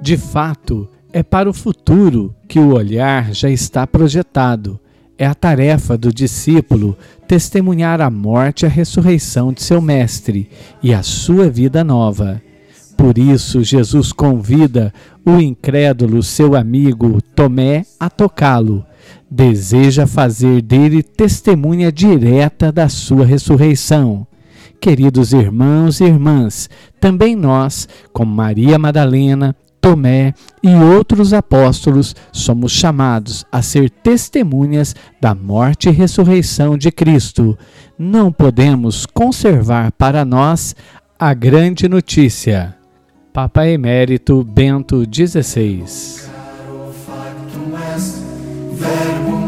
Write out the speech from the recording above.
De fato, é para o futuro que o olhar já está projetado. É a tarefa do discípulo testemunhar a morte e a ressurreição de seu Mestre e a sua vida nova. Por isso, Jesus convida o incrédulo, seu amigo Tomé, a tocá-lo. Deseja fazer dele testemunha direta da sua ressurreição. Queridos irmãos e irmãs, também nós, como Maria Madalena, Tomé e outros apóstolos, somos chamados a ser testemunhas da morte e ressurreição de Cristo. Não podemos conservar para nós a grande notícia. Papa Emérito Bento XVI. Caro factum est, verbum